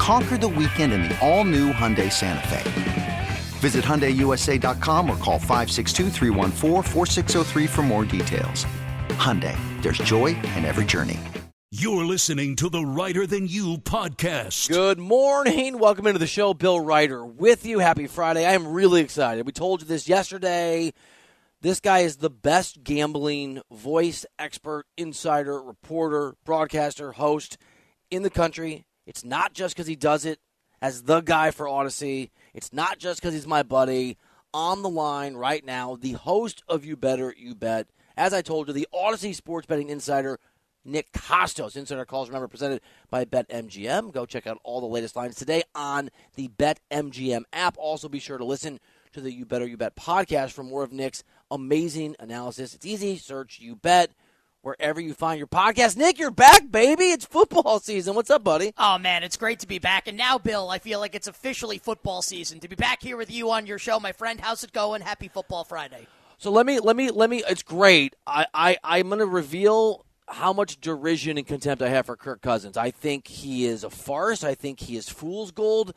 Conquer the weekend in the all new Hyundai Santa Fe. Visit HyundaiUSA.com or call 562 for more details. Hyundai, there's joy in every journey. You're listening to the Reiter Than You podcast. Good morning. Welcome into the show. Bill Reiter with you. Happy Friday. I am really excited. We told you this yesterday. This guy is the best gambling voice, expert, insider, reporter, broadcaster, host in the country. It's not just because he does it as the guy for Audacy. It's not just because he's my buddy. On the line right now, the host of You Better You Bet. As I told you, the Audacy Sports Betting Insider, Nick Kostos. Insider calls, remember, presented by BetMGM. Go check out all the latest lines today on the BetMGM app. Also, be sure to listen to the You Better You Bet podcast for more of Nick's amazing analysis. It's easy. Search You Bet wherever you find your podcast. Nick, you're back, baby. It's football season. What's up, buddy? Oh man, it's great to be back. And now, Bill, I feel like it's officially football season. To be back here with you on your show, my friend. How's it going? Happy Football Friday. So let me let me let me. It's great. I I I'm going to reveal how much derision and contempt I have for Kirk Cousins. I think he is a farce. I think he is fool's gold.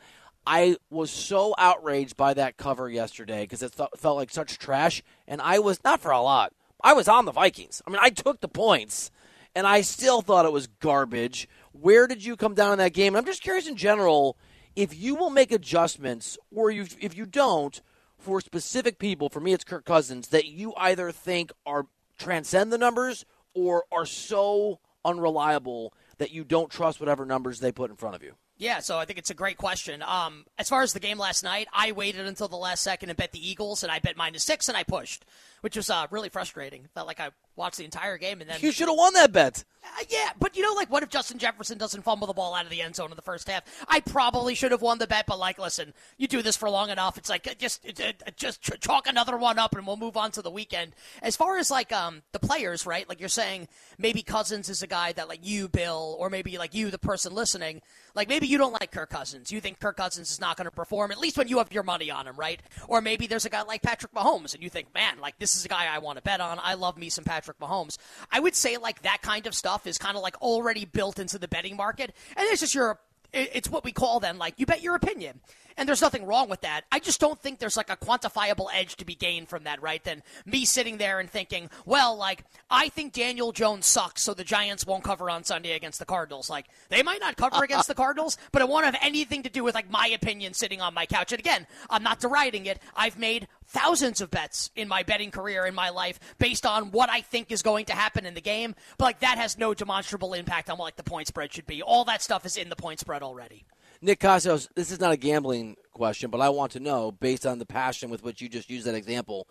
I was so outraged by that cover yesterday because it th- felt like such trash, and I was not for a lot. I was on the Vikings. I mean, I took the points, and I still thought it was garbage. Where did you come down in that game? And I'm just curious in general if you will make adjustments, or you, if you don't, for specific people. For me, it's Kirk Cousins that you either think are transcend the numbers or are so unreliable that you don't trust whatever numbers they put in front of you. Yeah, so I think it's a great question. Um, as far as the game last night, I waited until the last second and bet the Eagles, and I bet minus six, and I pushed, which was uh, really frustrating. Felt like I watched the entire game, and then you should have won that bet. Uh, yeah, but you know, like, what if Justin Jefferson doesn't fumble the ball out of the end zone in the first half? I probably should have won the bet, but like, listen, you do this for long enough, it's like uh, just uh, just chalk another one up, and we'll move on to the weekend. As far as like um the players, right? Like you're saying, maybe Cousins is a guy that like you, Bill, or maybe like you, the person listening, like maybe you don't like Kirk Cousins. You think Kirk Cousins is not going to perform, at least when you have your money on him, right? Or maybe there's a guy like Patrick Mahomes, and you think, man, like this is a guy I want to bet on. I love me some Patrick Mahomes. I would say like that kind of stuff is kind of like already built into the betting market, and it's just your it's what we call then like you bet your opinion. And there's nothing wrong with that. I just don't think there's like a quantifiable edge to be gained from that right than me sitting there and thinking well like i think daniel jones sucks so the giants won't cover on sunday against the cardinals. Like they might not cover against the cardinals but it won't have anything to do with like my opinion sitting on my couch. And again i'm not deriding it. I've made thousands of bets in my betting career in my life based on what I think is going to happen in the game. But like that has no demonstrable impact on what like the point spread should be. All that stuff is in the point spread already. Nick Kostos, this is not a gambling question, but I want to know, based on the passion with which you just used that example,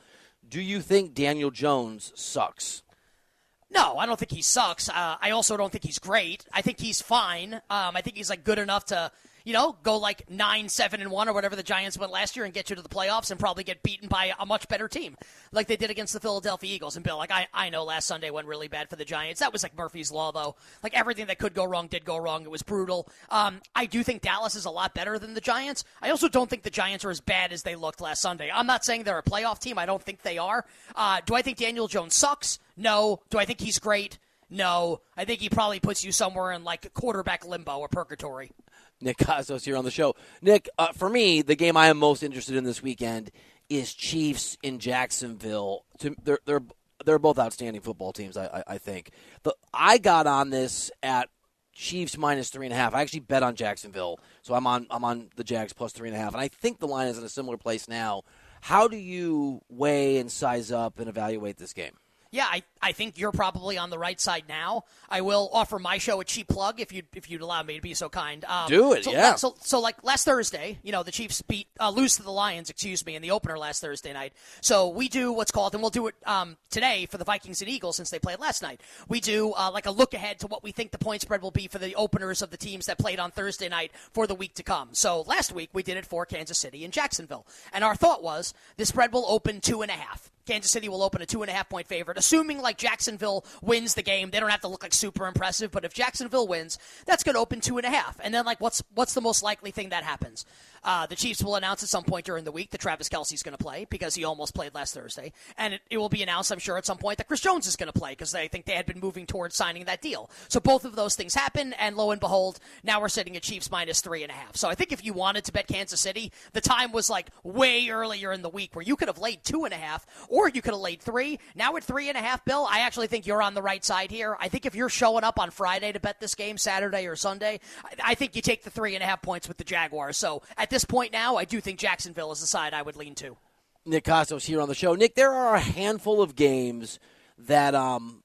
do you think Daniel Jones sucks? No, I don't think he sucks. Uh, I also don't think he's great. I think he's fine. Um, I think he's like good enough to you know, go like nine, seven, and one or whatever the Giants went last year and get you to the playoffs and probably get beaten by a much better team, like they did against the Philadelphia Eagles. And Bill, like I, I know last Sunday went really bad for the Giants. That was like Murphy's law, though. Like everything that could go wrong did go wrong. It was brutal. Um, I do think Dallas is a lot better than the Giants. I also don't think the Giants are as bad as they looked last Sunday. I'm not saying they're a playoff team. I don't think they are. Uh, do I think Daniel Jones sucks? No. Do I think he's great? No. I think he probably puts you somewhere in like quarterback limbo or purgatory. Nick Kostos here on the show. Nick, uh, for me, the game I am most interested in this weekend is Chiefs in Jacksonville. They're they're they're both outstanding football teams. I I, I think. The, I got on this at Chiefs minus three and a half. I actually bet on Jacksonville, so I'm on I'm on the Jags plus three and a half, and I think the line is in a similar place now. How do you weigh and size up and evaluate this game? Yeah, I, I think you're probably on the right side now. I will offer my show a cheap plug if you if you'd allow me to be so kind. Um, Do it, so, yeah. So so like last Thursday, you know, the Chiefs beat uh, lose to the Lions, excuse me, in the opener last Thursday night. So we do what's called, and we'll do it um, today for the Vikings and Eagles since they played last night. We do uh, like a look ahead to what we think the point spread will be for the openers of the teams that played on Thursday night for the week to come. So last week we did it for Kansas City and Jacksonville, and our thought was the spread will open two and a half. Kansas City will open a two and a half point favorite, assuming like Jacksonville wins the game. They don't have to look like super impressive, but if Jacksonville wins, that's going to open two and a half. And then like, what's what's the most likely thing that happens? Uh, the Chiefs will announce at some point during the week that Travis Kelce's going to play because he almost played last Thursday, and it, it will be announced, I'm sure, at some point that Chris Jones is going to play because they think they had been moving towards signing that deal. So both of those things happen, and lo and behold, now we're sitting at Chiefs minus three and a half. So I think if you wanted to bet Kansas City, the time was like way earlier in the week where you could have laid two and a half, or you could have laid three. Now at three and a half, Bill, I actually think you're on the right side here. I think if you're showing up on Friday to bet this game, Saturday or Sunday, I, I think you take the three and a half points with the Jaguars. So at this point now, I do think Jacksonville is the side I would lean to. Nick Kostos here on the show. Nick, there are a handful of games that um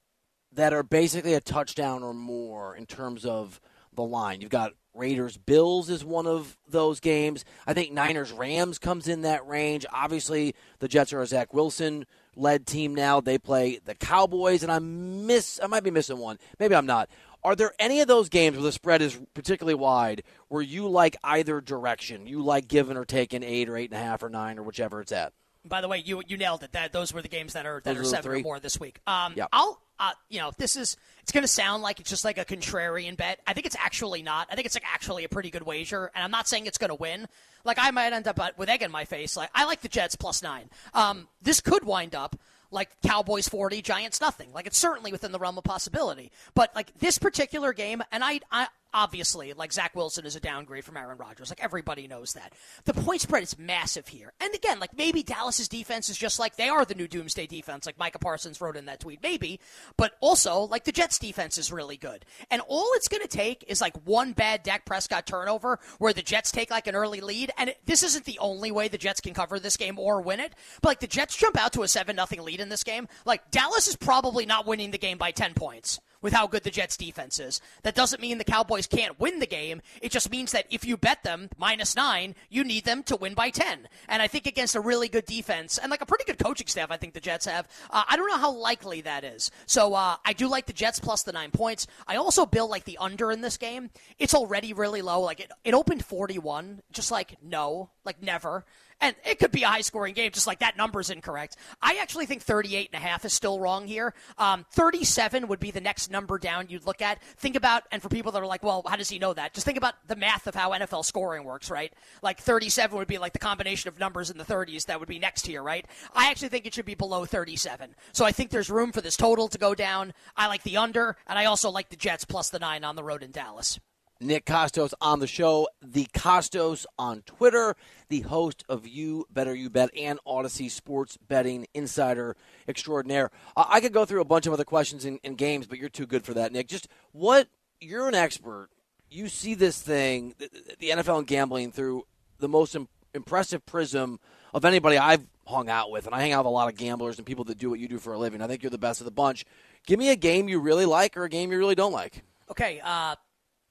that are basically a touchdown or more in terms of the line. You've got Raiders Bills is one of those games. I think Niners Rams comes in that range. Obviously, the Jets are a Zach Wilson led team now. They play the Cowboys, and I miss I might be missing one. Maybe I'm not. Are there any of those games where the spread is particularly wide where you like either direction? You like giving or taking eight or eight and a half or nine or whichever it's at? By the way, you you nailed it. That those were the games that are that Those are seven three? or more this week. Um, Yep. I'll uh, you know this is it's going to sound like it's just like a contrarian bet. I think it's actually not. I think it's like actually a pretty good wager, and I'm not saying it's going to win. Like I might end up with egg in my face. Like I like the Jets plus nine. Um, this could wind up like Cowboys 40, Giants nothing. Like it's certainly within the realm of possibility. But like this particular game, and I, I obviously like Zach Wilson is a downgrade from Aaron Rodgers. Like everybody knows that. The point spread is massive here. And again, like maybe Dallas's defense is just like they are the new doomsday defense, like Micah Parsons wrote in that tweet. Maybe, but also like the Jets defense is really good. And all it's going to take is like one bad Dak Prescott turnover where the Jets take like an early lead. And it, this isn't the only way the Jets can cover this game or win it. But like the Jets jump out to a seven nothing lead in this game. Like Dallas is probably not winning the game by ten points with how good the Jets defense is. That doesn't mean the Cowboys can't win the game. It just means that if you bet them minus nine, you need them to win by 10. And I think against a really good defense and like a pretty good coaching staff, I think the Jets have, uh, I don't know how likely that is. So uh, I do like the Jets plus the nine points. I also bill like the under in this game. It's already really low. Like it, it opened 41. Just like no, like never. And it could be a high scoring game, just like that number's incorrect. I actually think 38 and a half is still wrong here. Um, 37 would be the next number down you'd look at. Think about, and for people that are like, well, how does he know that? Just think about the math of how NFL scoring works, right? Like 37 would be like the combination of numbers in the 30s that would be next here, right? I actually think it should be below 37. So I think there's room for this total to go down. I like the under, and I also like the Jets plus the nine on the road in Dallas. Nick Kostos on the show, the Kostos on Twitter, the host of You Better You Bet and Audacy Sports Betting Insider Extraordinaire. I could go through a bunch of other questions in, games, but you're too good for that, Nick. Just what you're an expert. You see this thing, the, NFL and gambling, through the most im- impressive prism of anybody I've hung out with, and I hang out with a lot of gamblers and people that do what you do for a living. I think you're the best of the bunch. Give me a game you really like or a game you really don't like. Okay, uh,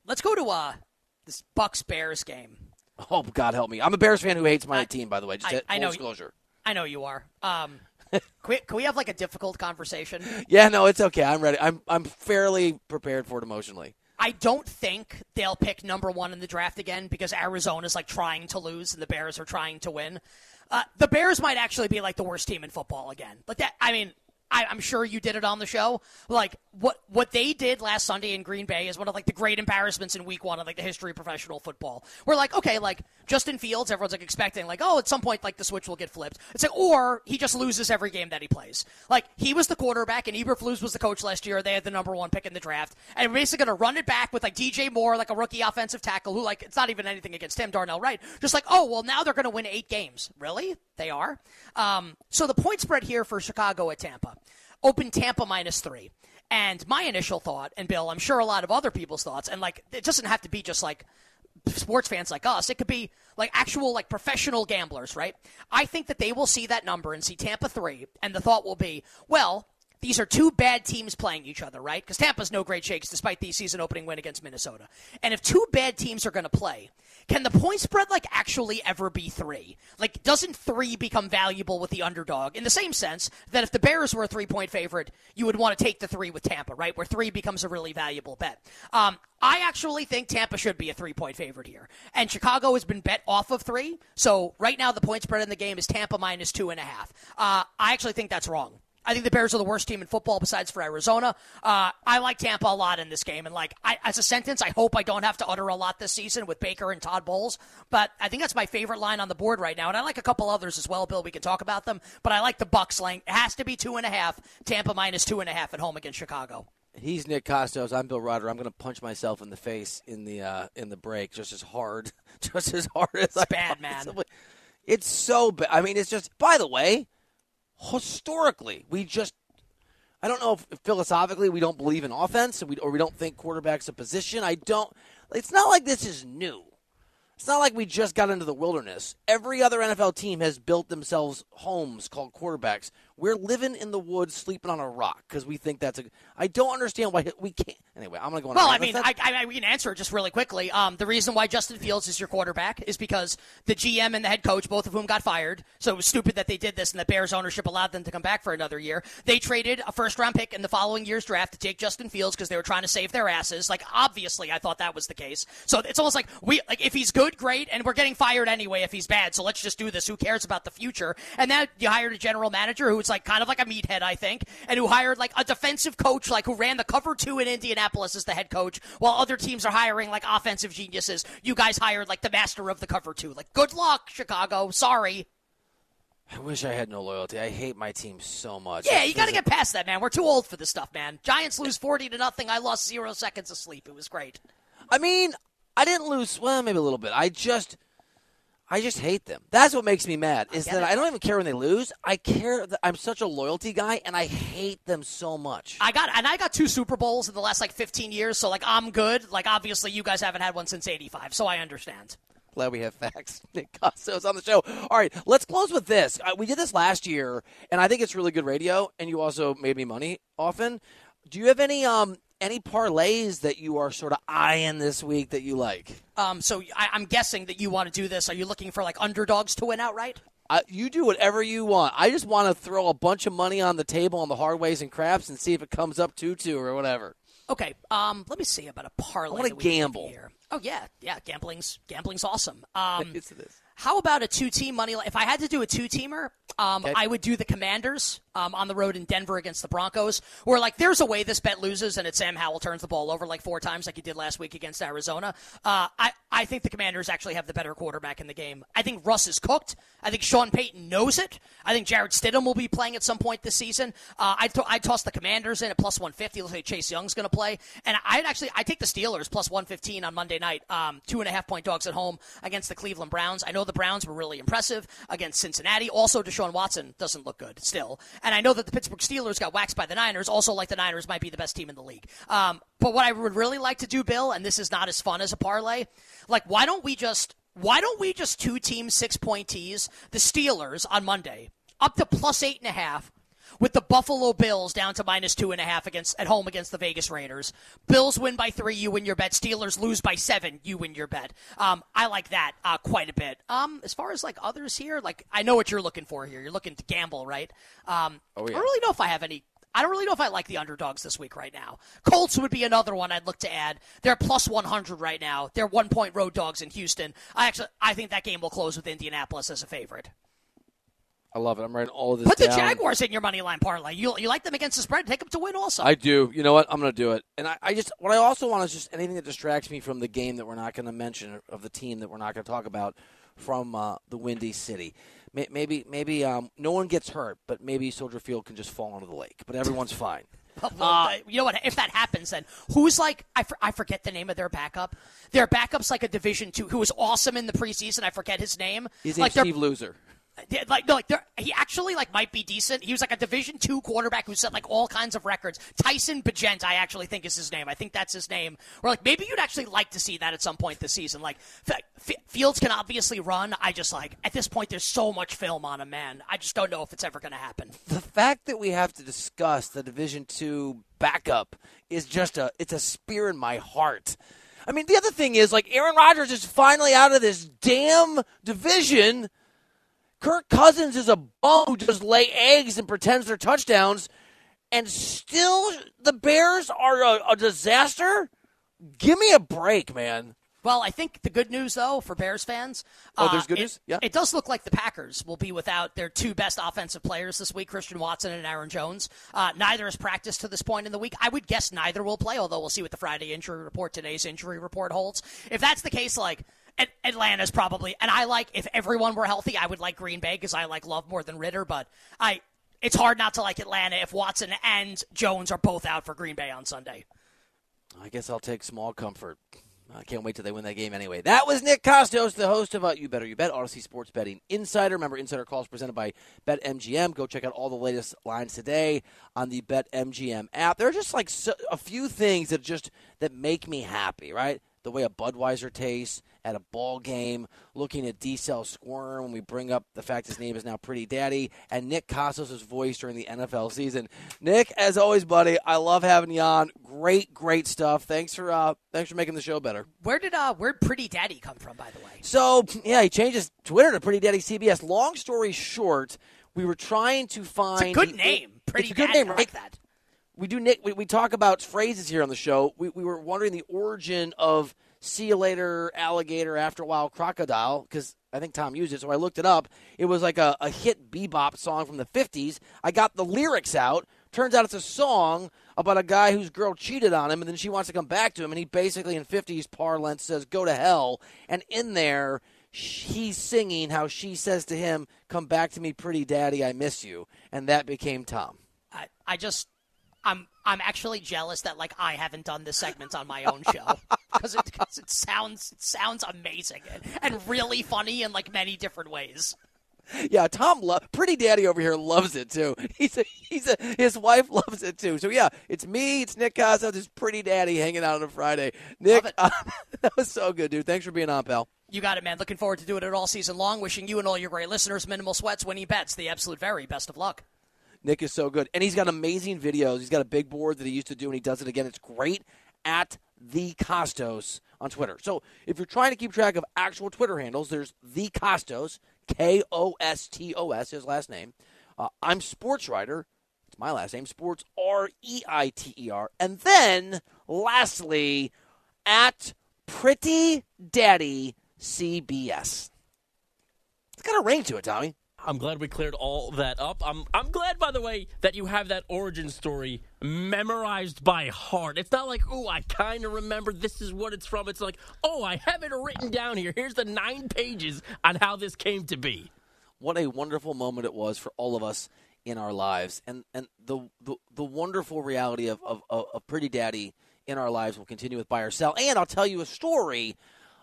let's go to uh, this Bucs Bears game. Oh God, help me! I'm a Bears fan who hates my I- team. By the way, just I- full I know- disclosure. I know you are. Um, can, we, can we have like a difficult conversation? Yeah, no, it's okay. I'm ready. I'm I'm fairly prepared for it emotionally. I don't think they'll pick number one in the draft again because Arizona's like trying to lose and the Bears are trying to win. Uh, the Bears might actually be like the worst team in football again. Like that, I mean, I, I'm sure you did it on the show. Like what what they did last Sunday in Green Bay is one of like the great embarrassments in Week One of like the history of professional football. We're like, okay, like Justin Fields, everyone's like expecting like, oh, at some point like the switch will get flipped. It's like, or he just loses every game that he plays. Like he was the quarterback and Eberflus was the coach last year. They had the number one pick in the draft, and we're basically to run it back with like DJ Moore, like a rookie offensive tackle who like it's not even anything against him, Darnell Wright. Just like, oh well, now they're to win eight games. Really? They are. Um, so the point spread here for Chicago at Tampa. Open Tampa minus three. And my initial thought, and Bill, I'm sure a lot of other people's thoughts, and like it doesn't have to be just like sports fans like us. It could be like actual like professional gamblers, right? I think that they will see that number and see Tampa 3 and the thought will be, well, these are two bad teams playing each other, right? Because Tampa's no great shakes despite the season opening win against Minnesota. And if two bad teams are going to play, can the point spread like actually ever be three? Like, doesn't three become valuable with the underdog in the same sense that if the Bears were a three point favorite, you would want to take the three with Tampa, right? Where three becomes a really valuable bet. Um, I actually think Tampa should be a three point favorite here. And Chicago has been bet off of three. So right now, the point spread in the game is Tampa minus two and a half. Uh, I actually think that's wrong. I think the Bears are the worst team in football besides for Arizona. Uh, I like Tampa a lot in this game. And, like, I, as a sentence, I hope I don't have to utter a lot this season with Baker and Todd Bowles. But I think that's my favorite line on the board right now. And I like a couple others as well, Bill. We can talk about them. But I like the Bucs laying. It has to be two and a half. Tampa minus two and a half at home against Chicago. He's Nick Kostos. I'm Bill Reiter. I'm going to punch myself in the face in the uh, in the break just as hard, just as hard as It's I bad, man. It's so bad. I mean, it's just. By the way, historically, we just. I don't know if philosophically we don't believe in offense, we, or we don't think quarterback's a position. I don't. It's not like this is new. It's not like we just got into the wilderness. Every other NFL team has built themselves homes called quarterbacks. We're living in the woods, sleeping on a rock because we think that's a. I don't understand why we can't. Anyway, I'm gonna go on. Well, I mean, I, I, we can answer it just really quickly. Um, the reason why Justin Fields is your quarterback is because the GM and the head coach, both of whom got fired, so it was stupid that they did this, and the Bears ownership allowed them to come back for another year. They traded a first round pick in the following year's draft to take Justin Fields because they were trying to save their asses. Like, obviously, I thought that was the case. So it's almost like we, like, if he's good, great, and we're getting fired anyway if he's bad. So let's just do this. Who cares about the future? And now you hired a general manager who's like kind of like a meathead, I think, and who hired like a defensive coach, like who ran the cover two in Indianapolis as the head coach, while other teams are hiring like offensive geniuses. You guys hired like the master of the cover two. Like, good luck, Chicago. Sorry. I wish I had no loyalty. I hate my team so much. Yeah, you got to get past that, man. We're too old for this stuff, man. Giants lose forty to nothing. I lost zero seconds of sleep. It was great. I mean, I didn't lose. Well, maybe a little bit. I just, I just hate them. That's what makes me mad. Is get that it. I don't even care when they lose. I care that I'm such a loyalty guy, and I hate them so much. I got and I got two Super Bowls in the last like 15 years, so like I'm good. Like obviously you guys haven't had one since '85, so I understand. Glad we have facts. Nick Kostos on the show. All right, let's close with this. Uh, we did this last year, and I think it's really good radio. And you also made me money often. Do you have any um any parlays that you are sort of eyeing this week that you like? Um, so I, I'm guessing that you want to do this. Are you looking for like underdogs to win outright? Uh, you do whatever you want. I just want to throw a bunch of money on the table on the hard ways and craps and see if it comes up two two or whatever. Okay. Um, let me see about a parlay. I wanna that we can give gamble. Here. Oh yeah, yeah. Gambling's gambling's awesome. Um, It's this. How about a two-team money? line? If I had to do a two-teamer, um, Okay. I would do the Commanders um, on the road in Denver against the Broncos. Where like, there's a way this bet loses, and it's Sam Howell turns the ball over like four times, like he did last week against Arizona. Uh, I I think the Commanders actually have the better quarterback in the game. I think Russ is cooked. I think Sean Payton knows it. I think Jarrett Stidham will be playing at some point this season. Uh, I'd, th- I'd toss the Commanders in at plus 150. Looks like Chase Young's going to play, and I'd actually I take the Steelers plus 115 on Monday night. Um, two and a half point dogs at home against the Cleveland Browns. I know the Browns were really impressive against Cincinnati. Also, Deshaun Watson doesn't look good still, and I know that the Pittsburgh Steelers got waxed by the Niners. Also, like the Niners might be the best team in the league. Um, but what I would really like to do, Bill, and this is not as fun as a parlay, like why don't we just why don't we just two team six point tease the Steelers on Monday up to plus eight and a half with the Buffalo Bills down to minus two and a half against at home against the Vegas Raiders. Bills win by three, you win your bet. Steelers lose by seven, you win your bet. Um, I like that uh, quite a bit. Um, as far as like others here, like I know what you're looking for here. You're looking to gamble, right? Um, Oh, yeah. I don't really know if I have any. I don't really know if I like the underdogs this week right now. Colts would be another one I'd look to add. They're plus 100 right now. They're one point road dogs in Houston. I actually I think that game will close with Indianapolis as a favorite. I love it. I'm writing all of this Put the. Jaguars in your money line parlay. You you like them against the spread? Take them to win also. I do. You know what? I'm going to do it. And I, I just what I also want is just anything that distracts me from the game that we're not going to mention of the team that we're not going to talk about from uh, the Windy City. Maybe maybe um, no one gets hurt, but maybe Soldier Field can just fall into the lake. But everyone's fine. Uh, you know what? If that happens, then who's like I, for, I forget the name of their backup. Their backup's like a Division two who was awesome in the preseason. I forget his name. His like name's their- Steve Loser. Like no, like he actually like might be decent. He was like a Division two quarterback who set like all kinds of records. Tyson Bagent, I actually think is his name. I think that's his name. Or like maybe you'd actually like to see that at some point this season. Like F- Fields can obviously run. I just like at this point there's so much film on him, man. I just don't know if it's ever going to happen. The fact that we have to discuss the Division two backup is just a it's a spear in my heart. I mean, the other thing is like Aaron Rodgers is finally out of this damn division Kirk Cousins is a bum who just lay eggs and pretends they're touchdowns, and still the Bears are a, a disaster. Give me a break, man. Well, I think the good news, though, for Bears fans. Oh, there's good uh, news? It, yeah. It does look like the Packers will be without their two best offensive players this week, Christian Watson and Aaron Jones. Uh, neither has practiced to this point in the week. I would guess neither will play, although we'll see what the Friday injury report, today's injury report holds. If that's the case, like, Atlanta's probably, and I like if everyone were healthy, I would like Green Bay because I like Love more than Ridder, But I, it's hard not to like Atlanta if Watson and Jones are both out for Green Bay on Sunday. I guess I'll take small comfort. I can't wait till they win that game anyway. That was Nick Kostos, the host of uh, You Better You Bet, Audacy Sports Betting Insider. Remember, Insider Calls presented by BetMGM. Go check out all the latest lines today on the BetMGM app. There are just like so, a few things that just that make me happy, right? The way a Budweiser tastes, at a ball game, looking at D Cell squirm when we bring up the fact his name is now Pretty Daddy, and Nick Kostos' voice during the NFL season. Nick, as always, buddy, I love having you on. Great, great stuff. Thanks for uh, thanks for making the show better. Where did uh, where Pretty Daddy come from, by the way? So yeah, he changed his Twitter to Pretty Daddy CBS. Long story short, we were trying to find it's a good name. Pretty it's a good Daddy. name, right? I like that. We do Nick. We, we talk about phrases here on the show. We, we were wondering the origin of see you later, alligator, after a while, crocodile, because I think Tom used it. So I looked it up. It was like a, a hit bebop song from the 50s. I got the lyrics out. Turns out it's a song about a guy whose girl cheated on him, and then she wants to come back to him. And he basically, in 50s parlance, says, Go to hell. And in there, he's singing how she says to him, Come back to me, pretty daddy, I miss you. And that became Tom. I, I just I'm I'm actually jealous that like I haven't done this segment on my own show because it, cause it sounds it sounds amazing and, and really funny in like many different ways. Yeah, Tom, lo- pretty daddy over here loves it too. He's a, he's a, his wife loves it too. So yeah, it's me, it's Nick Kostos, it's pretty daddy hanging out on a Friday. Nick, uh, that was so good, dude. Thanks for being on, pal. You got it, man. Looking forward to doing it all season long. Wishing you and all your great listeners minimal sweats, winning bets, the absolute very best of luck. Nick is so good. And he's got amazing videos. He's got a big board that he used to do, and he does it again. It's great at the Kostos on Twitter. So if you're trying to keep track of actual Twitter handles, there's the Kostos, K O S T O S, his last name. Uh, I'm SportsReiter. It's my last name, Sports R E I T E R. And then, lastly, at Pretty Daddy CBS. It's got a ring to it, Tommy. I'm glad we cleared all that up. I'm I'm glad, by the way, that you have that origin story memorized by heart. It's not like, oh, I kind of remember this is what it's from. It's like, oh, I have it written down here. Here's the nine pages on how this came to be. What a wonderful moment it was for all of us in our lives, and and the the, the wonderful reality of, of of Pretty Daddy in our lives will continue with buy or sell. And I'll tell you a story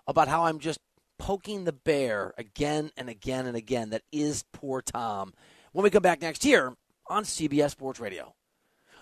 about how I'm just poking the bear again and again and again. That is poor Tom. When we come back next year on CBS Sports Radio.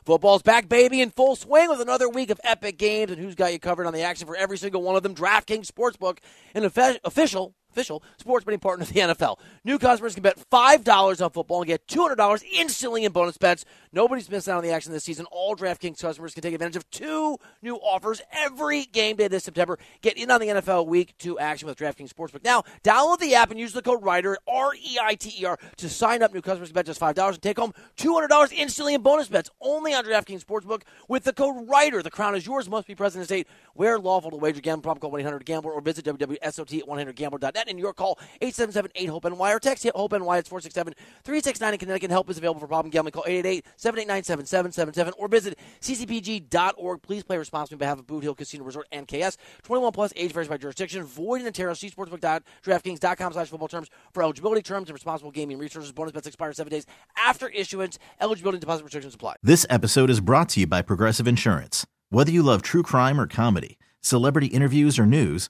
Football's back, baby, in full swing with another week of epic games. And who's got you covered on the action for every single one of them? DraftKings Sportsbook, an official official sports betting partner of the NFL. New customers can bet $5 on football and get $200 instantly in bonus bets. Nobody's missing out on the action this season. All DraftKings customers can take advantage of two new offers every game day this September. Get in on the NFL Week 2 action with DraftKings Sportsbook. Now, download the app and use the code REITER, R-E-I-T-E-R, to sign up. New customers can bet just $5 and take home $200 instantly in bonus bets only on DraftKings Sportsbook with the code REITER. The crown is yours. Must be present in state where lawful to wager. Gamble, problem call 1-800-GAMBLER or visit www.sot100gambler.net in York, call 877-8-HOPE-NY or text HOPE-NY. It's 467-369 in Connecticut. Help is available for problem gambling. Call 888-789-7777 or visit ccpg.org. Please play responsibly on behalf of Boot Hill Casino Resort and KS. 21 plus, age varies by jurisdiction. Void in Ontario. See sportsbook.draftkings.com slash football terms for eligibility terms and responsible gaming resources. Bonus bets expire seven days after issuance. Eligibility deposit restrictions apply. This episode is brought to you by Progressive Insurance. Whether you love true crime or comedy, celebrity interviews or news,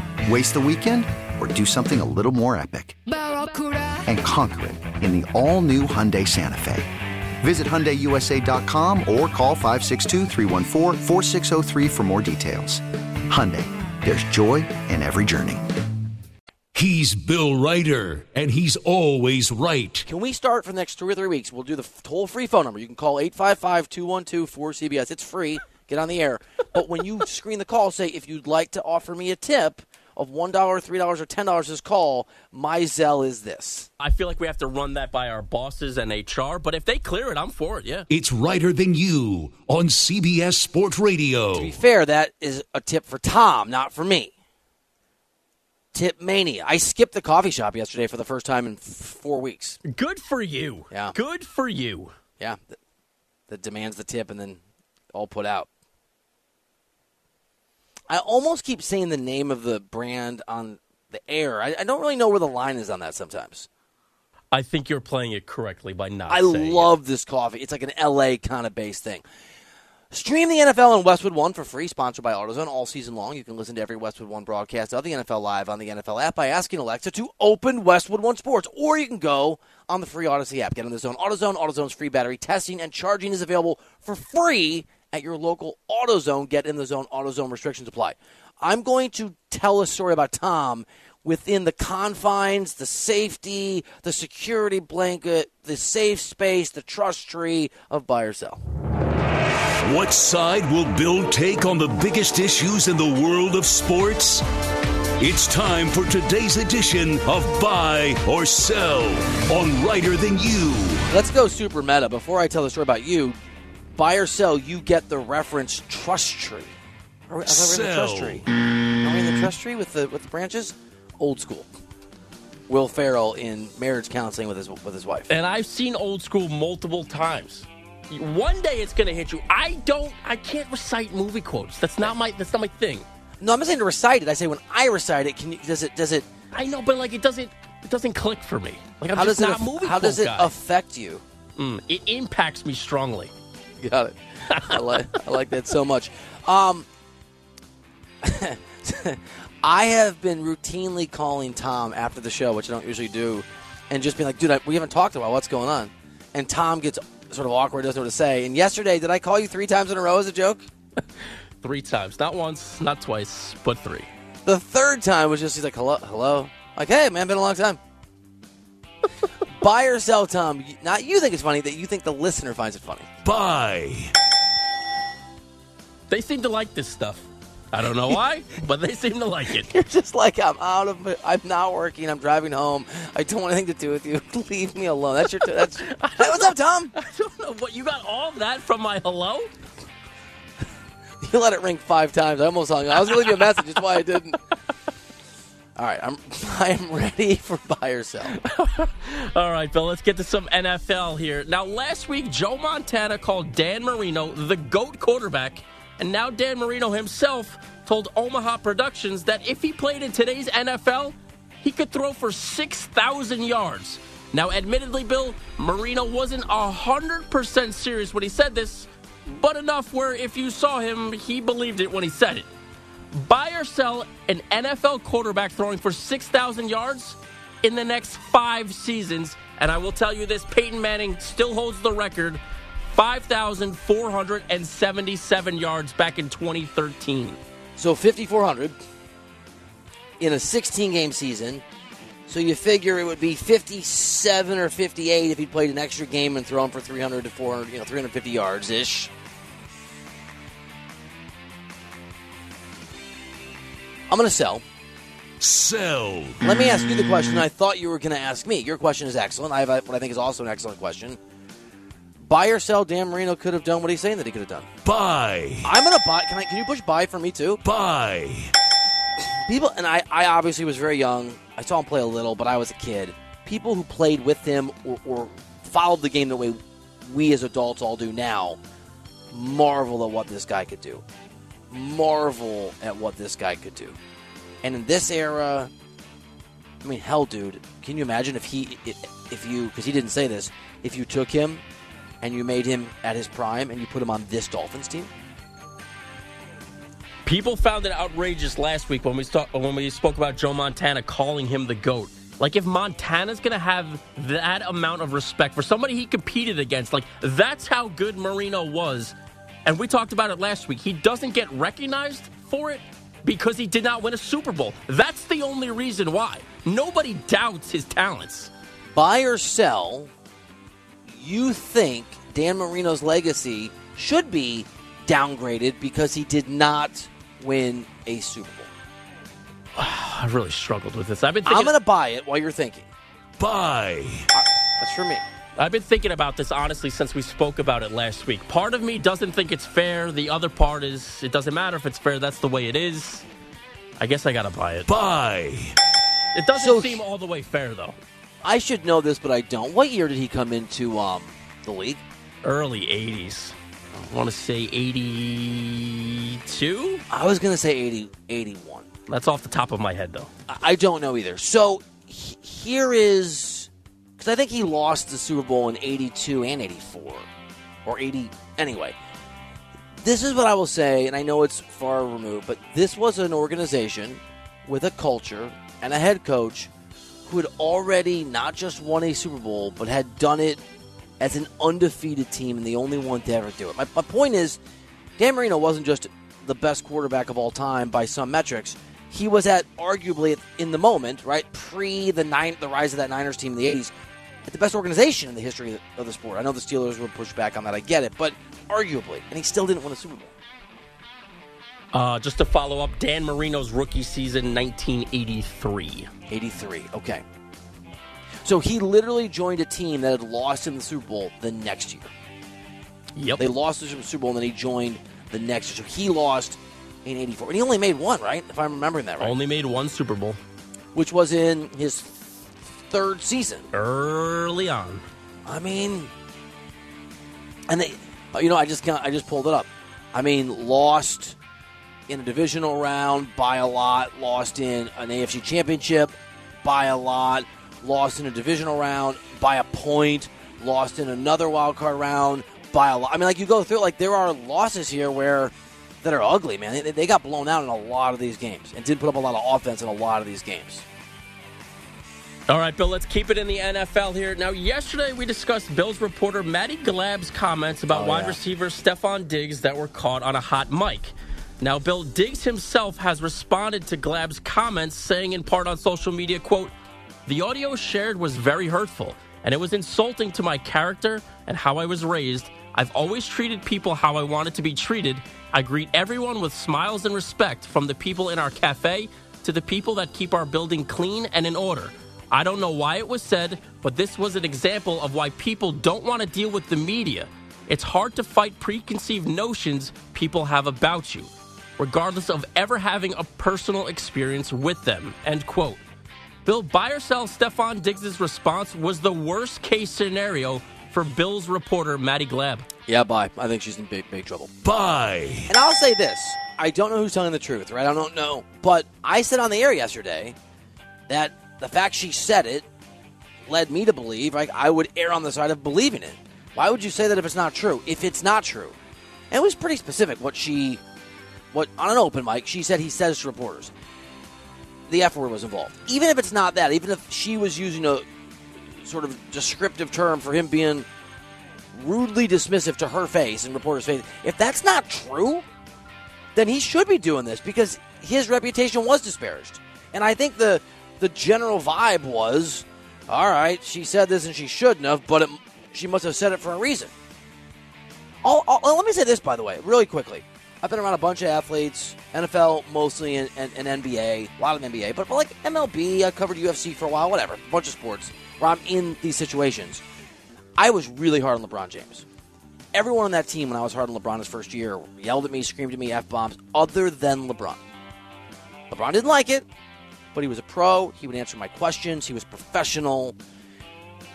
Waste the weekend or do something a little more epic? And conquer it in the all-new Hyundai Santa Fe. Visit HyundaiUSA.com or call 562 for more details. Hyundai, there's joy in every journey. He's Bill Reiter, and he's always right. Can we start for the next two or three weeks? We'll do the toll free phone number. You can call 855 212 4CBS. It's free. Get on the air. But when you screen the call, say if you'd like to offer me a tip of $1, $3, or $10 this call, my Zelle is this. I feel like we have to run that by our bosses and HR, but if they clear it, I'm for it, yeah. It's Reiter Than You on CBS Sports Radio. To be fair, that is a tip for Tom, not for me. Tip mania. I skipped the coffee shop yesterday for the first time in f- four weeks. Good for you. Yeah. Good for you. Yeah, that, that demands the tip and then all put out. I almost keep saying the name of the brand on the air. I, I don't really know where the line is on that sometimes. I think you're playing it correctly by not I love this coffee. It's like an LA kind of based thing. Stream the NFL on Westwood One for free, sponsored by AutoZone all season long. You can listen to every Westwood One broadcast of the NFL live on the NFL app by asking Alexa to open Westwood One Sports, or you can go on the free Audacy app. Get on the Zone AutoZone. AutoZone's free battery testing and charging is available for free at your local AutoZone. Get in the Zone. AutoZone restrictions apply. I'm going to tell a story about Tom within the confines, the safety, the security blanket, the safe space, the trust tree of buy or sell. What side will Bill take on the biggest issues in the world of sports? It's time for today's edition of Buy or Sell on Reiter Than You. Let's go super meta. Before I tell the story about you, buy or sell, you get the reference trust tree. Are we, are we in the trust tree? Are we in the trust tree with the with the branches? Old school. Will Ferrell in marriage counseling with his with his wife. And I've seen old school multiple times. One day it's going to hit you. I don't. I can't recite movie quotes. That's not my. That's not my thing. No, I'm not saying to recite it. I say when I recite it, can you, does it does it I know, but like it doesn't. It doesn't click for me. Like I'm how just does it not a aff- movie how does it guy. affect you? Mm, it impacts me strongly. Got it. I like I like that so much. Um, I have been routinely calling Tom after the show, which I don't usually do, and just being like, "Dude, I, we haven't talked about what's going on." And Tom gets sort of awkward, doesn't know what to say. And yesterday, did I call you three times in a row as a joke? Three times, not once, not twice, but three. The third time was just he's like, "Hello, hello." Like, hey, man, been a long time. Buy or sell, Tom. Not you think it's funny that you think the listener finds it funny. Buy. They seem to like this stuff. I don't know why, but they seem to like it. You're just like I'm out of. it. I'm not working. I'm driving home. I don't want anything to do with you. Leave me alone. That's your. That's. hey, what's up, Tom? I don't know what you got all that from my hello. You let it ring five times. I almost hung. up. I was going to leave you a message. That's why I didn't. All right, I'm I'm ready for buy or sell. All right, Bill, let's get to some NFL here. Now, last week, Joe Montana called Dan Marino the GOAT quarterback, and now Dan Marino himself told Omaha Productions that if he played in today's NFL, he could throw for 6,000 yards. Now, admittedly, Bill, Marino wasn't 100% serious when he said this, but enough where if you saw him, he believed it when he said it. Buy or sell an NFL quarterback throwing for 6,000 yards in the next five seasons. And I will tell you this Peyton Manning still holds the record 5,477 yards back in 2013. So 5,400 in a 16 game season. So you figure it would be 57 or 58 if he played an extra game and thrown for 300 to 400, you know, 350 yards ish. I'm going to sell. Sell. Let me ask you the question I thought you were going to ask me. Your question is excellent. I have what I think is also an excellent question. Buy or sell? Dan Marino could have done what he's saying that he could have done. Buy. I'm going to buy. Can I? Can you push buy for me too? Buy. People and I. I obviously was very young. I saw him play a little, but I was a kid. People who played with him or, or followed the game the way we as adults all do now marvel at what this guy could do. Marvel at what this guy could do. And in this era, I mean, hell, dude, can you imagine if he, if you, because he didn't say this, if you took him and you made him at his prime and you put him on this Dolphins team? People found it outrageous last week when we talk, when we spoke about Joe Montana calling him the goat. Like if Montana's going to have that amount of respect for somebody he competed against, like that's how good Marino was. And we talked about it last week. He doesn't get recognized for it because he did not win a Super Bowl. That's the only reason why. Nobody doubts his talents. Buy or sell, you think Dan Marino's legacy should be downgraded because he did not win a Super Bowl. I really struggled with this. I've been thinking, I'm going to buy it while you're thinking. Buy. Uh, that's for me. I've been thinking about this honestly since we spoke about it last week. Part of me doesn't think it's fair. The other part is it doesn't matter if it's fair. That's the way it is. I guess I gotta buy it. Buy. It doesn't So- seem all the way fair though. I should know this, but I don't. What year did he come into um, the league? Early '80s. I want to say '82. I was going to say 80, 81. That's off the top of my head though. I I don't know either. So he- here is because I think he lost the Super Bowl in '82 and '84 or '80. Anyway, this is what I will say, and I know it's far removed, but this was an organization with a culture and a head coach who had already not just won a Super Bowl, but had done it as an undefeated team and the only one to ever do it. My, my point is, Dan Marino wasn't just the best quarterback of all time by some metrics. He was at arguably in the moment, right, pre the nine, the rise of that Niners team in the '80s, at the best organization in the history of the sport. I know the Steelers would push back on that. I get it, but arguably, and he still didn't win a Super Bowl. Uh, just to follow up, Dan Marino's rookie season, 1983. 83. Okay. So he literally joined a team that had lost in the Super Bowl the next year. Yep. They lost the Super Bowl and then he joined the next year. So he lost in 84. And he only made one, right? If I'm remembering that right. Only made one Super Bowl Which was in his third season. early on. I mean, and they, you know, I just can't, I just pulled it up. I mean, lost in a divisional round by a lot, lost in an AFC championship by a lot, lost in a divisional round by a point, lost in another wild card round by a lot. I mean, like you go through, like there are losses here where that are ugly, man. They, they got blown out in a lot of these games and didn't put up a lot of offense in a lot of these games. All right, Bill, let's keep it in the NFL here. Now, yesterday we discussed Bills reporter Matty Glab's comments about Oh, wide yeah. receiver Stefon Diggs that were caught on a hot mic. Now, Bill Diggs himself has responded to Glab's comments, saying in part on social media, quote, The audio shared was very hurtful, and it was insulting to my character and how I was raised. I've always treated people how I wanted to be treated. I greet everyone with smiles and respect, from the people in our cafe to the people that keep our building clean and in order. I don't know why it was said, but this was an example of why people don't want to deal with the media. It's hard to fight preconceived notions people have about you. regardless of ever having a personal experience with them. End quote. Bill, buy or sell Stefon Diggs' response was the worst case scenario for Bills reporter Maddie Glab. Yeah, bye. I think she's in big, big trouble. Bye. And I'll say this I don't know who's telling the truth, right? I don't know. But I said on the air yesterday that the fact she said it led me to believe like I would err on the side of believing it. Why would you say that if it's not true? If it's not true. And it was pretty specific what she what on an open mic she said he says to reporters. The F word was involved. Even if it's not that, even if she was using a sort of descriptive term for him being rudely dismissive to her face and reporters' face, if that's not true, then he should be doing this because his reputation was disparaged. And I think the the general vibe was, all right, she said this and she shouldn't have, but it, she must have said it for a reason. Let me say this, by the way, really quickly. I've been around a bunch of athletes, NFL mostly, and, and, and NBA, a lot of NBA, but, but like MLB, I covered UFC for a while, whatever, a bunch of sports where I'm in these situations. I was really hard on LeBron James. Everyone on that team, when I was hard on LeBron his first year, yelled at me, screamed at me, F bombs, other than LeBron. LeBron didn't like it, but he was a pro. He would answer my questions. He was professional.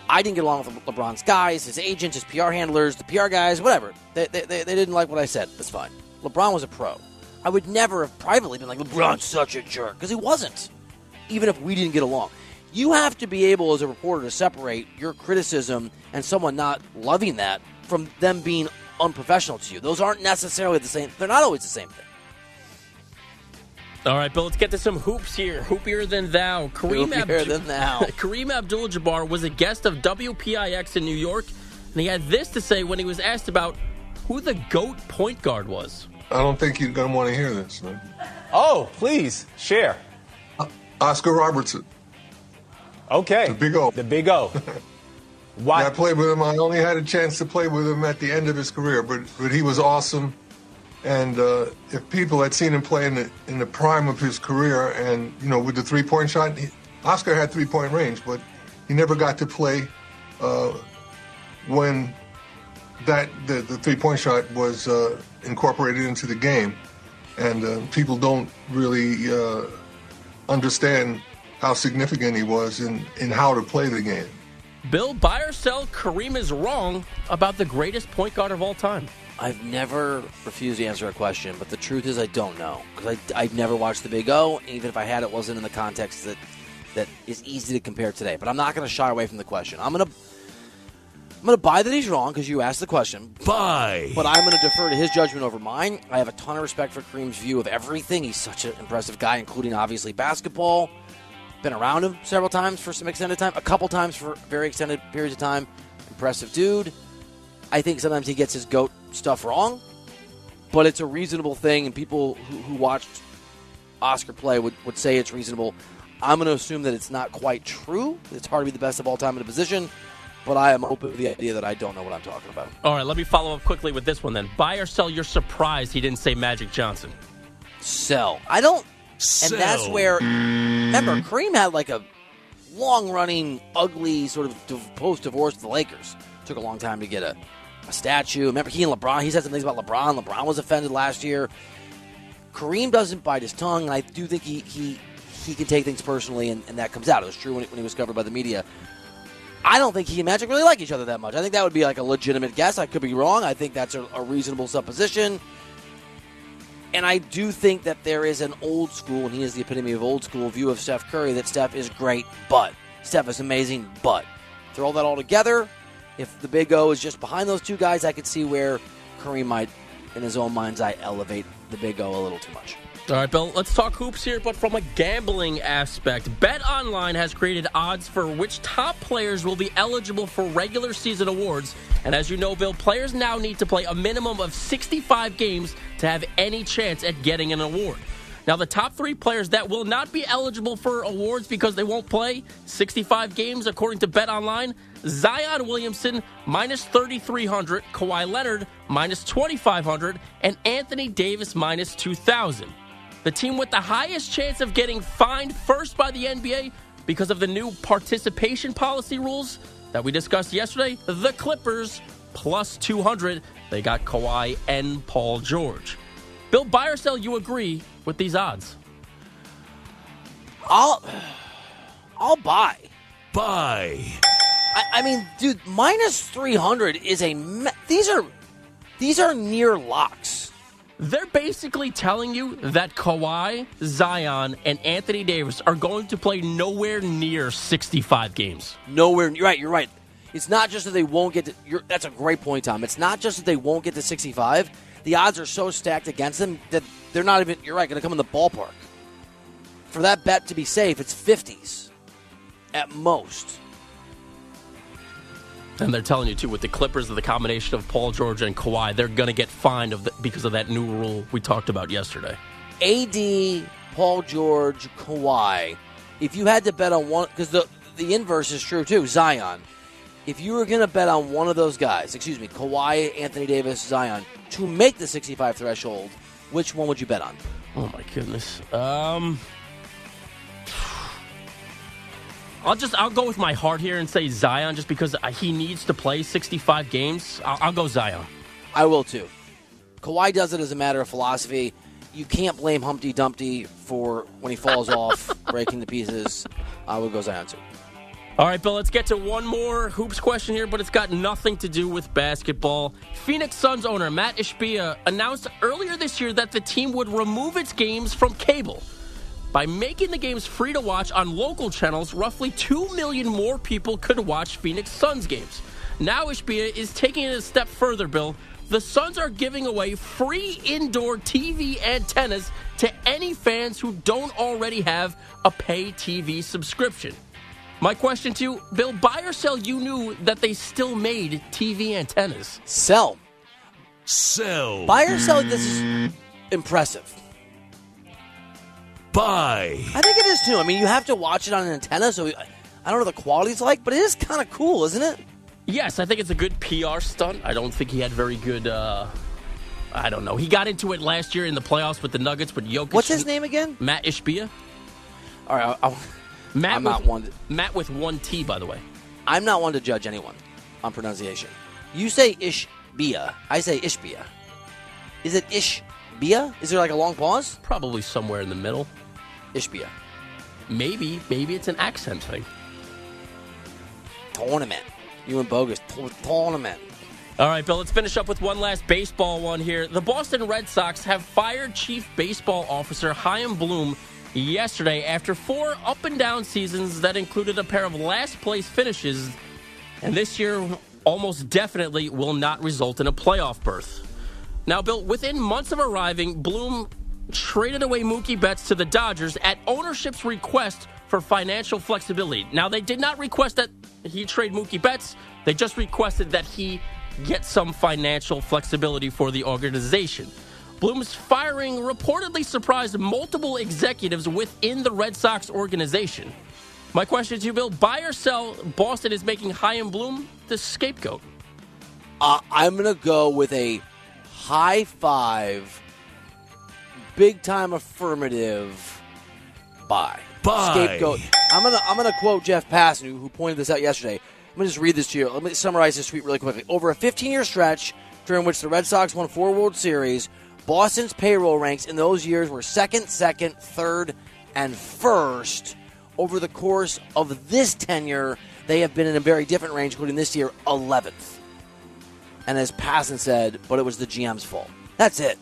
I didn't get along with LeBron's guys, his agents, his PR handlers, the PR guys, whatever. They, they, they, didn't like what I said. That's fine. LeBron was a pro. I would never have privately been like, LeBron's such a jerk, because he wasn't, even if we didn't get along. You have to be able, as a reporter, to separate your criticism and someone not loving that from them being unprofessional to you. Those aren't necessarily the same. They're not always the same thing. All right, Bill, let's get to some hoops here. Hoopier than thou. Kareem, Hoopier Abdu- than thou. Kareem Abdul Jabbar was a guest of WPIX in New York, and he had this to say when he was asked about who the GOAT point guard was. I don't think you're going to want to hear this. Man. Oh, please, share. Uh, Oscar Robertson. Okay. The Big O. The Big O. Why? Yeah, I played with him. I only had a chance to play with him at the end of his career, but, but he was awesome. And uh, if people had seen him play in the, in the prime of his career, and you know, with the three point shot, he, Oscar had three point range, but he never got to play uh, when that the, the three point shot was uh, incorporated into the game. And uh, people don't really uh, understand how significant he was in, in how to play the game. Bill, buy or sell, Kareem is wrong about the greatest point guard of all time. I've never refused to answer a question, but the truth is I don't know because I've never watched the Big O. And even if I had, it wasn't in the context that that is easy to compare today. But I'm not going to shy away from the question. I'm going to I'm going to buy that he's wrong because you asked the question. Buy. But I'm going to defer to his judgment over mine. I have a ton of respect for Kareem's view of everything. He's such an impressive guy, including obviously basketball. Been around him several times for some extended time, a couple times for very extended periods of time. Impressive dude. I think sometimes he gets his goat stuff wrong, but it's a reasonable thing, and people who, who watched Oscar play would, would say it's reasonable. I'm going to assume that it's not quite true. It's hard to be the best of all time in a position, but I am open to the idea that I don't know what I'm talking about. All right, let me follow up quickly with this one then. Buy or sell, you're surprised he didn't say Magic Johnson. Sell. I don't. Sell. And that's where. Remember, Kareem had like a long running, ugly sort of post divorce with the Lakers. Took a long time to get a a statue. Remember, he and LeBron, he said some things about LeBron. LeBron was offended last year. Kareem doesn't bite his tongue, and I do think he he, he can take things personally, and, and that comes out. It was true when, when he was covered by the media. I don't think he and Magic really like each other that much. I think that would be like a legitimate guess. I could be wrong. I think that's a, a reasonable supposition. And I do think that there is an old school, and he is the epitome of old school view of Steph Curry that Steph is great, but Steph is amazing, but throw that all together, if the Big O is just behind those two guys, I could see where Kareem might, in his own mind's eye, elevate the Big O a little too much. All right, Bill, let's talk hoops here, but from a gambling aspect. Bet Online has created odds for which top players will be eligible for regular season awards. And as you know, Bill, players now need to play a minimum of 65 games to have any chance at getting an award. Now, the top three players that will not be eligible for awards because they won't play 65 games, according to Bet Online Zion Williamson, minus 3,300, Kawhi Leonard, minus 2,500, and Anthony Davis, minus 2,000. The team with the highest chance of getting fined first by the NBA because of the new participation policy rules that we discussed yesterday, the Clippers, plus 200. They got Kawhi and Paul George. Bill, buy or sell, you agree with these odds? I'll I'll buy. Buy. I, I mean, dude, minus three hundred is a. Me- these are these are near locks. They're basically telling you that Kawhi, Zion, and Anthony Davis are going to play nowhere near 65 games. Nowhere. You're right. You're right. It's not just that they won't get to. You're, that's a great point, Tom. It's not just that they won't get to 65. The odds are so stacked against them that they're not even. You're right. Going to come in the ballpark. For that bet to be safe, it's 50s at most. And they're telling you too with the Clippers, of the combination of Paul George and Kawhi, they're going to get fined of the, because of that new rule we talked about yesterday. AD, Paul George, Kawhi. If you had to bet on one, because the the inverse is true too. Zion. If you were going to bet on one of those guys, excuse me, Kawhi, Anthony Davis, Zion, to make the 65 threshold, which one would you bet on? Oh my goodness. Um, I'll just I'll go with my heart here and say Zion just because he needs to play 65 games. I'll, I'll go Zion. I will too. Kawhi does it as a matter of philosophy. You can't blame Humpty Dumpty for when he falls off, breaking the pieces. I will go Zion too. All right, Bill, let's get to one more hoops question here, but it's got nothing to do with basketball. Phoenix Suns owner Matt Ishbia announced earlier this year that the team would remove its games from cable. By making the games free to watch on local channels, roughly 2 million more people could watch Phoenix Suns games. Now Ishbia is taking it a step further, Bill. The Suns are giving away free indoor TV antennas to any fans who don't already have a pay TV subscription. My question to you, Bill, buy or sell, you knew that they still made TV antennas. Sell. Sell. Buy or sell, this is impressive. Buy. I think it is too. I mean, you have to watch it on an antenna, so I don't know what the quality's like, but it is kind of cool, isn't it? Yes, I think it's a good PR stunt. I don't think he had very good. Uh, I don't know. He got into it last year in the playoffs with the Nuggets, but Jokic. What's his name again? Matt Ishbia. All right, I'll, Matt I'm with, not one. To, Matt with one T, by the way. I'm not one to judge anyone on pronunciation. You say Ishbia. I say Ishbia. Is it Ishbia? Is there like a long pause? Probably somewhere in the middle. Ishbia. Maybe, maybe it's an accent thing. Tournament. You and Bogus. Tournament. All right, Bill, let's finish up with one last baseball one here. The Boston Red Sox have fired Chief Baseball Officer Chaim Bloom yesterday after four up and down seasons that included a pair of last place finishes, and this year almost definitely will not result in a playoff berth. Now, Bill, within months of arriving, Bloom traded away Mookie Betts to the Dodgers at ownership's request for financial flexibility. Now, they did not request that he trade Mookie Betts, they just requested that he get some financial flexibility for the organization. Bloom's firing reportedly surprised multiple executives within the Red Sox organization. My question to you, Bill buy or sell, Boston is making Chaim Bloom the scapegoat? Uh, I'm going to go with a high five, big time affirmative buy. Buy. Scapegoat. I'm gonna I'm gonna quote Jeff Passan, who, who pointed this out yesterday. Let me just read this to you. Let me summarize this tweet really quickly. Over a 15 year stretch during which the Red Sox won four World Series, Boston's payroll ranks in those years were second, second, third, and first. Over the course of this tenure, they have been in a very different range, including this year, 11th. And as Passan said, but it was the GM's fault. That's it.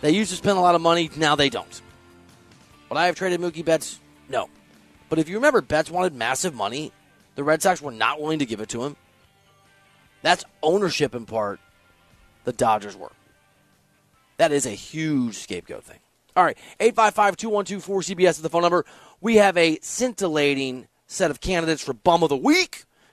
They used to spend a lot of money, now they don't. Would I have traded Mookie Betts? No. But if you remember, Betts wanted massive money. The Red Sox were not willing to give it to him. That's ownership in part. The Dodgers were. That is a huge scapegoat thing. All right, 855 212 4CBS is the phone number. We have a scintillating set of candidates for Bum of the Week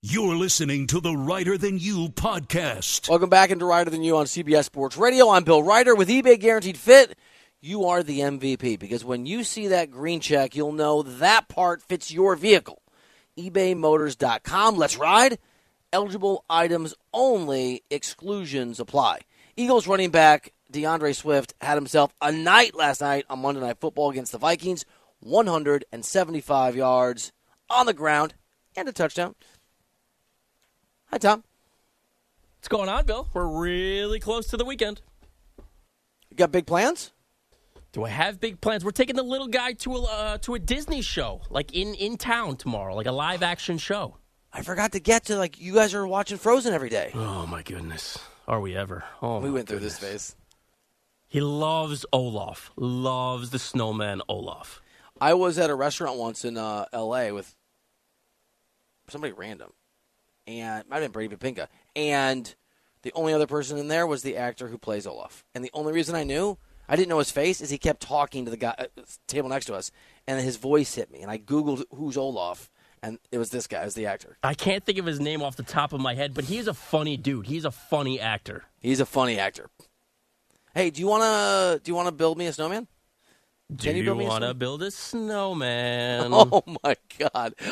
You're listening to the Reiter Than You podcast. Welcome back into Reiter Than You on CBS Sports Radio. I'm Bill Reiter with eBay Guaranteed Fit. You are the MVP because when you see that green check, you'll know that part fits your vehicle. ebaymotors.com. Let's ride. Eligible items only, exclusions apply. Eagles running back DeAndre Swift had himself a night last night on Monday Night Football against the Vikings 175 yards on the ground and a touchdown. Hi, Tom. What's going on, Bill? We're really close to the weekend. You got big plans? Do I have big plans? We're taking the little guy to a uh, to a Disney show, like in in town tomorrow, like a live action show. I forgot to get to like you guys are watching Frozen every day. Oh my goodness, are we ever? Oh, we went through goodness. this phase. He loves Olaf. Loves the snowman Olaf. I was at a restaurant once in uh, L.A. with somebody random, and might have been Brady Papinka, and the only other person in there was the actor who plays Olaf. And the only reason I knew, I didn't know his face, is he kept talking to the guy uh, at the table next to us, and his voice hit me, and I googled who's Olaf, and it was this guy, it was the actor. I can't think of his name off the top of my head, but he's a funny dude. He's a funny actor. He's a funny actor. Hey, do you wanna do you wanna build me a snowman? Do Can you you, build me a want to snowman? build a snowman? Oh my god. it's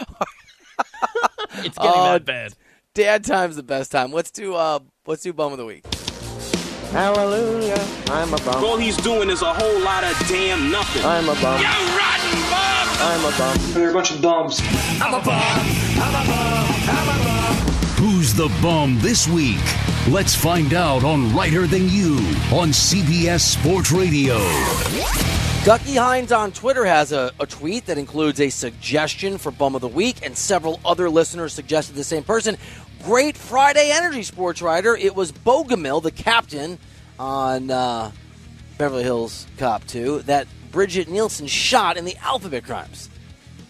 uh, getting Oh, that bad. Dad time's the best time. Let's do uh let's do bum of the week. Hallelujah, I'm a bum. All he's doing is a whole lot of damn nothing. I'm a bum. You rotten bum! I'm a bum. They're a bunch of bums. I'm a bum. I'm a bum. I'm a bum. Who's the bum this week? Let's find out on Reiter Than You on CBS Sports Radio. Ducky Hines on Twitter has a, a tweet that includes a suggestion for Bum of the Week, and several other listeners suggested the same person. Great Friday Energy SportsReiter. It was Bogomil, the captain on uh, Beverly Hills Cop 2, that Brigitte Nielsen shot in the Alphabet Crimes.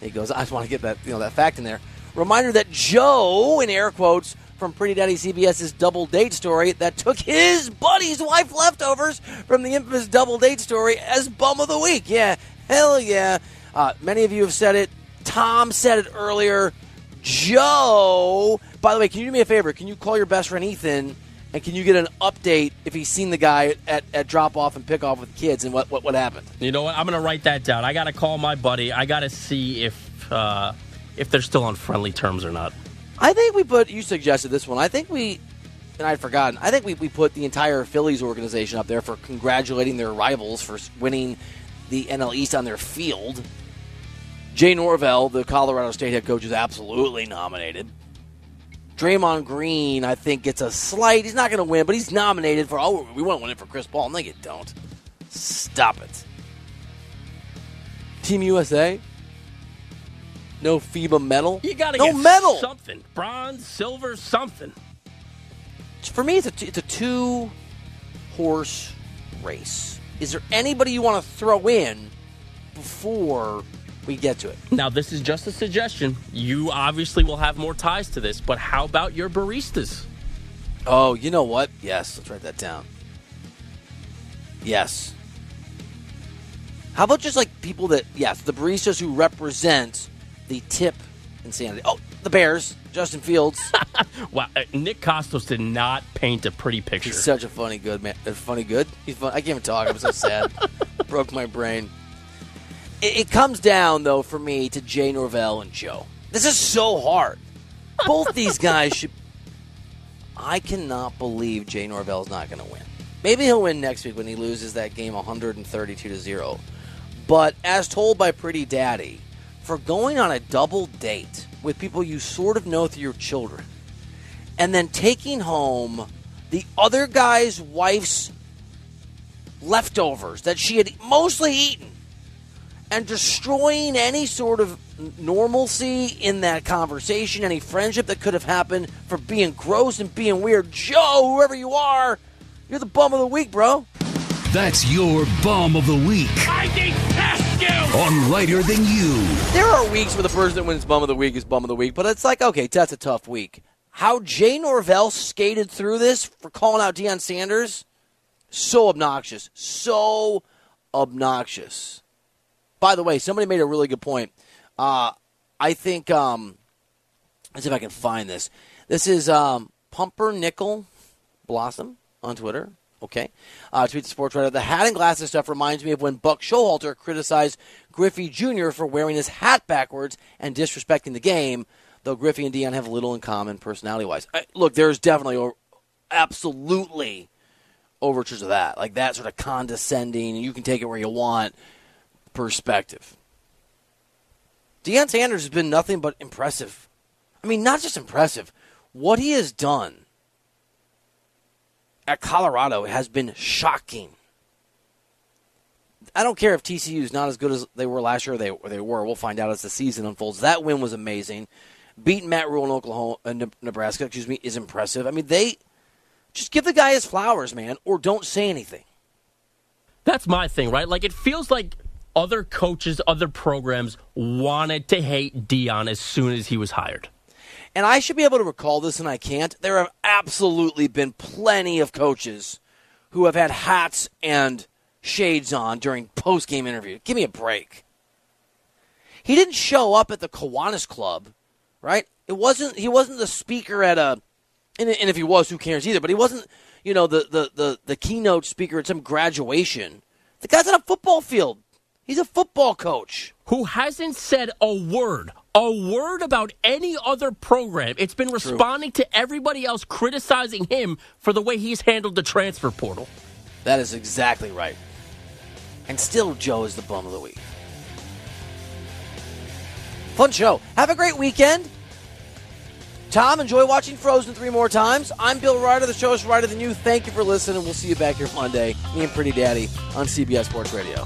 He goes, I just want to get that you know that fact in there. Reminder that Joe, in air quotes, from Pretty Daddy CBS's double date story that took his buddy's wife leftovers from the infamous double date story as bum of the week. Yeah, hell yeah. Uh, many of you have said it. Tom said it earlier. Joe, by the way, can you do me a favor? Can you call your best friend Ethan and can you get an update if he's seen the guy at, at drop off and pick off with kids and what, what, what happened? You know what? I'm gonna write that down. I gotta call my buddy. I gotta see if uh, if they're still on friendly terms or not. I think we put, you suggested this one. I think we, and I'd forgotten, I think we, we put the entire Phillies organization up there for congratulating their rivals for winning the NL East on their field. Jay Norvell, the Colorado State head coach, is absolutely nominated. Draymond Green, I think, gets a slight. He's not going to win, but he's nominated for. Oh, we want to win it for Chris Paul. No, you don't. Stop it. Team USA. No FIBA medal. You gotta no get medal. something. Bronze, silver, something. For me, it's a it's a two horse race. Is there anybody you want to throw in before we get to it? Now, this is just a suggestion. You obviously will have more ties to this, but how about your baristas? Oh, you know what? Yes, let's write that down. Yes. How about just like people that, yes, the baristas who represent the tip insanity? Oh, the Bears, Justin Fields. wow, uh, Nick Kostos did not paint a pretty picture. He's such a funny good man. A funny good. He's fun. I can't even talk. I'm so sad. Broke my brain. It, it comes down though for me to Jay Norvell and Joe. This is so hard. Both these guys should. I cannot believe Jay Norvell's not going to win. Maybe he'll win next week when he loses that game 132 to zero. But as told by Pretty Daddy, for going on a double date with people you sort of know through your children, and then taking home the other guy's wife's leftovers that she had mostly eaten, and destroying any sort of normalcy in that conversation, any friendship that could have happened for being gross and being weird. Joe, whoever you are, you're the bum of the week, bro. That's your bum of the week. I detest you! On Lighter Than You. There are weeks where the person that wins bum of the week is bum of the week, but it's like, okay, that's a tough week. How Jay Norvell skated through this for calling out Deion Sanders, so obnoxious. So obnoxious. By the way, somebody made a really good point. Uh, I think, um, let's see if I can find this. This is um, Pumpernickel Blossom on Twitter. Okay. Uh, tweet the sports writer. The hat and glasses stuff reminds me of when Buck Showalter criticized Griffey Jr. for wearing his hat backwards and disrespecting the game, though Griffey and Deion have little in common personality wise. Look, there's definitely, absolutely overtures of that. Like that sort of condescending, you can take it where you want perspective. Deion Sanders has been nothing but impressive. I mean, not just impressive. What he has done at Colorado has been shocking. I don't care if TCU is not as good as they were last year. Or they they were. We'll find out as the season unfolds. That win was amazing. Beating Matt Rhule in Oklahoma, uh, Nebraska, excuse me, is impressive. I mean, they just give the guy his flowers, man, or don't say anything. That's my thing, right? Like it feels like other coaches, other programs wanted to hate Deion as soon as he was hired. And I should be able to recall this, and I can't. There have absolutely been plenty of coaches who have had hats and shades on during post game interviews. Give me a break. He didn't show up at the Kiwanis Club, right? It wasn't. He wasn't the speaker at a. And, and if he was, who cares either? But he wasn't. You know, the, the the the keynote speaker at some graduation. The guy's on a football field. He's a football coach who hasn't said a word, a word about any other program. It's been responding True. to everybody else criticizing him for the way he's handled the transfer portal. That is exactly right. And still, Joe is the bum of the week. Fun show. Have a great weekend. Tom, enjoy watching Frozen three more times. I'm Bill Reiter. The show is Reiter Than You. Thank you for listening. We'll see you back here Monday. Me and Pretty Daddy on CBS Sports Radio.